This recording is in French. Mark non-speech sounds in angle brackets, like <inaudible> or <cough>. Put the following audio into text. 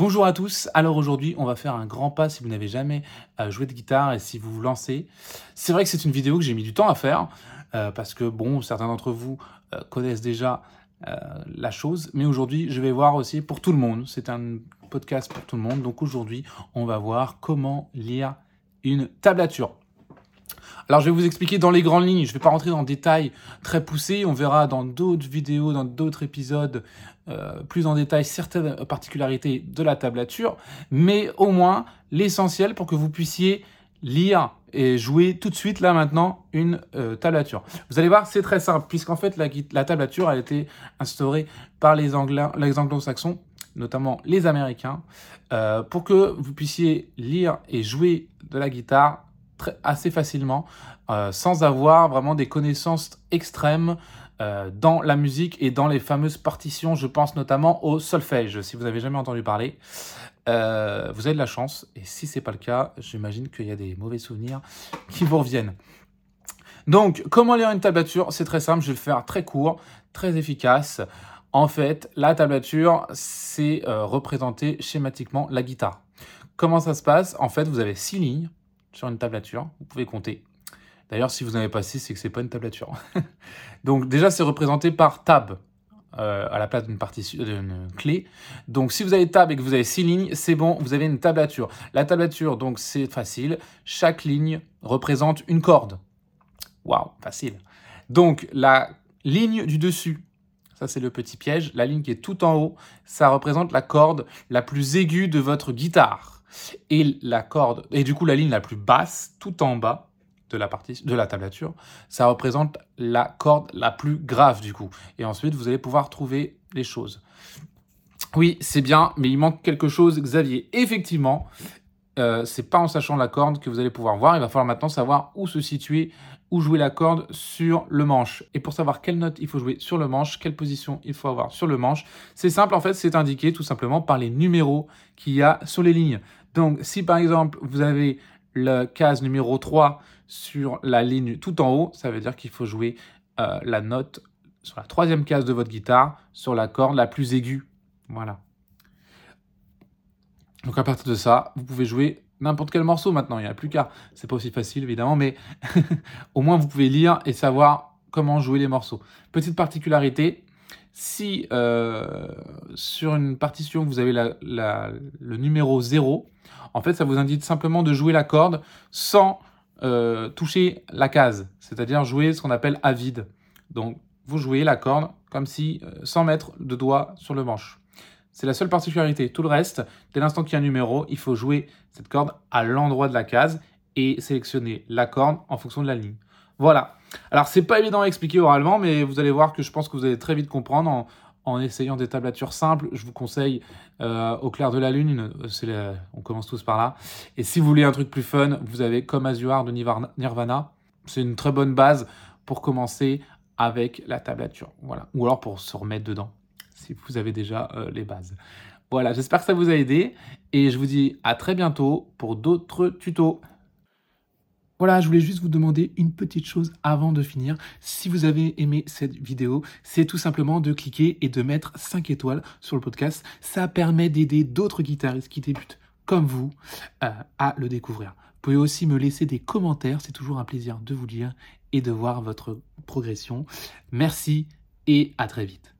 Bonjour à tous, alors aujourd'hui on va faire un grand pas si vous n'avez jamais euh, joué de guitare et si vous vous lancez. C'est vrai que c'est une vidéo que j'ai mis du temps à faire euh, parce que bon, certains d'entre vous euh, connaissent déjà la chose, mais aujourd'hui je vais voir aussi pour tout le monde, c'est un podcast pour tout le monde, donc aujourd'hui on va voir comment lire une tablature. Alors je vais vous expliquer dans les grandes lignes, je ne vais pas rentrer dans des détails très poussés, on verra dans d'autres vidéos, dans d'autres épisodes, euh, plus en détail certaines particularités de la tablature, mais au moins l'essentiel pour que vous puissiez lire et jouer tout de suite là maintenant une euh, tablature. Vous allez voir, c'est très simple, puisqu'en fait la, la, tablature a été instaurée par les, les anglo-saxons, notamment les Américains, euh, pour que vous puissiez lire et jouer de la guitare assez facilement, euh, sans avoir vraiment des connaissances extrêmes euh, dans la musique et dans les fameuses partitions. Je pense notamment au solfège, si vous n'avez jamais entendu parler. Euh, vous avez de la chance, et si c'est pas le cas, j'imagine qu'il y a des mauvais souvenirs qui vous reviennent. Donc, comment lire une tablature? C'est très simple, je vais le faire très court, très efficace. En fait, la tablature, c'est représenter schématiquement la guitare. Comment ça se passe? En fait, vous avez six lignes sur une tablature. Vous pouvez compter. D'ailleurs, si vous n'avez pas 6, c'est que c'est pas une tablature. <laughs> Donc déjà, c'est représenté par tab euh, à la place d'une d'une clé. Donc si vous avez tab et que vous avez 6 lignes, c'est bon, vous avez une tablature. La tablature, donc c'est facile. Chaque ligne représente une corde. Waouh, facile. Donc la ligne du dessus, ça c'est le petit piège. La ligne qui est tout en haut, ça représente la corde la plus aiguë de votre guitare. Et la corde, et du coup la ligne la plus basse, tout en bas de la partie de la tablature, ça représente la corde la plus grave du coup. Et ensuite vous allez pouvoir trouver les choses. Oui, c'est bien, mais il manque quelque chose, Xavier. Effectivement, euh, c'est pas en sachant la corde que vous allez pouvoir voir. Il va falloir maintenant savoir où se situer, où jouer la corde sur le manche. Et pour savoir quelle note il faut jouer sur le manche, quelle position il faut avoir sur le manche, c'est simple en fait, c'est indiqué tout simplement par les numéros qu'il y a sur les lignes. Donc, si par exemple, vous avez la case numéro 3 sur la ligne tout en haut, ça veut dire qu'il faut jouer euh, la note sur la troisième case de votre guitare, sur la corde la plus aiguë. Voilà. Donc à partir de ça, vous pouvez jouer n'importe quel morceau maintenant, il n'y a plus qu'à. C'est pas aussi facile évidemment, mais <laughs> au moins vous pouvez lire et savoir comment jouer les morceaux. Petite particularité, si euh, sur une partition vous avez le numéro 0, en fait ça vous indique simplement de jouer la corde sans euh, toucher la case, c'est-à-dire jouer ce qu'on appelle à vide. Donc vous jouez la corde comme si euh, sans mettre de doigt sur le manche. C'est la seule particularité. Tout le reste, dès l'instant qu'il y a un numéro, il faut jouer cette corde à l'endroit de la case et sélectionner la corde en fonction de la ligne. Voilà. Alors, c'est pas évident à expliquer oralement, mais vous allez voir que je pense que vous allez très vite comprendre en, essayant des tablatures simples. Je vous conseille euh, Au clair de la lune, on commence tous par là. Et si vous voulez un truc plus fun, vous avez Comme Azuar de Nirvana. C'est une très bonne base pour commencer avec la tablature. Voilà. Ou alors pour se remettre dedans, si vous avez déjà euh, les bases. Voilà, j'espère que ça vous a aidé. Et je vous dis à très bientôt pour d'autres tutos. Voilà, je voulais juste vous demander une petite chose avant de finir. Si vous avez aimé cette vidéo, c'est tout simplement de cliquer et de mettre 5 étoiles sur le podcast. Ça permet d'aider d'autres guitaristes qui débutent comme vous euh, à le découvrir. Vous pouvez aussi me laisser des commentaires, c'est toujours un plaisir de vous lire et de voir votre progression. Merci et à très vite.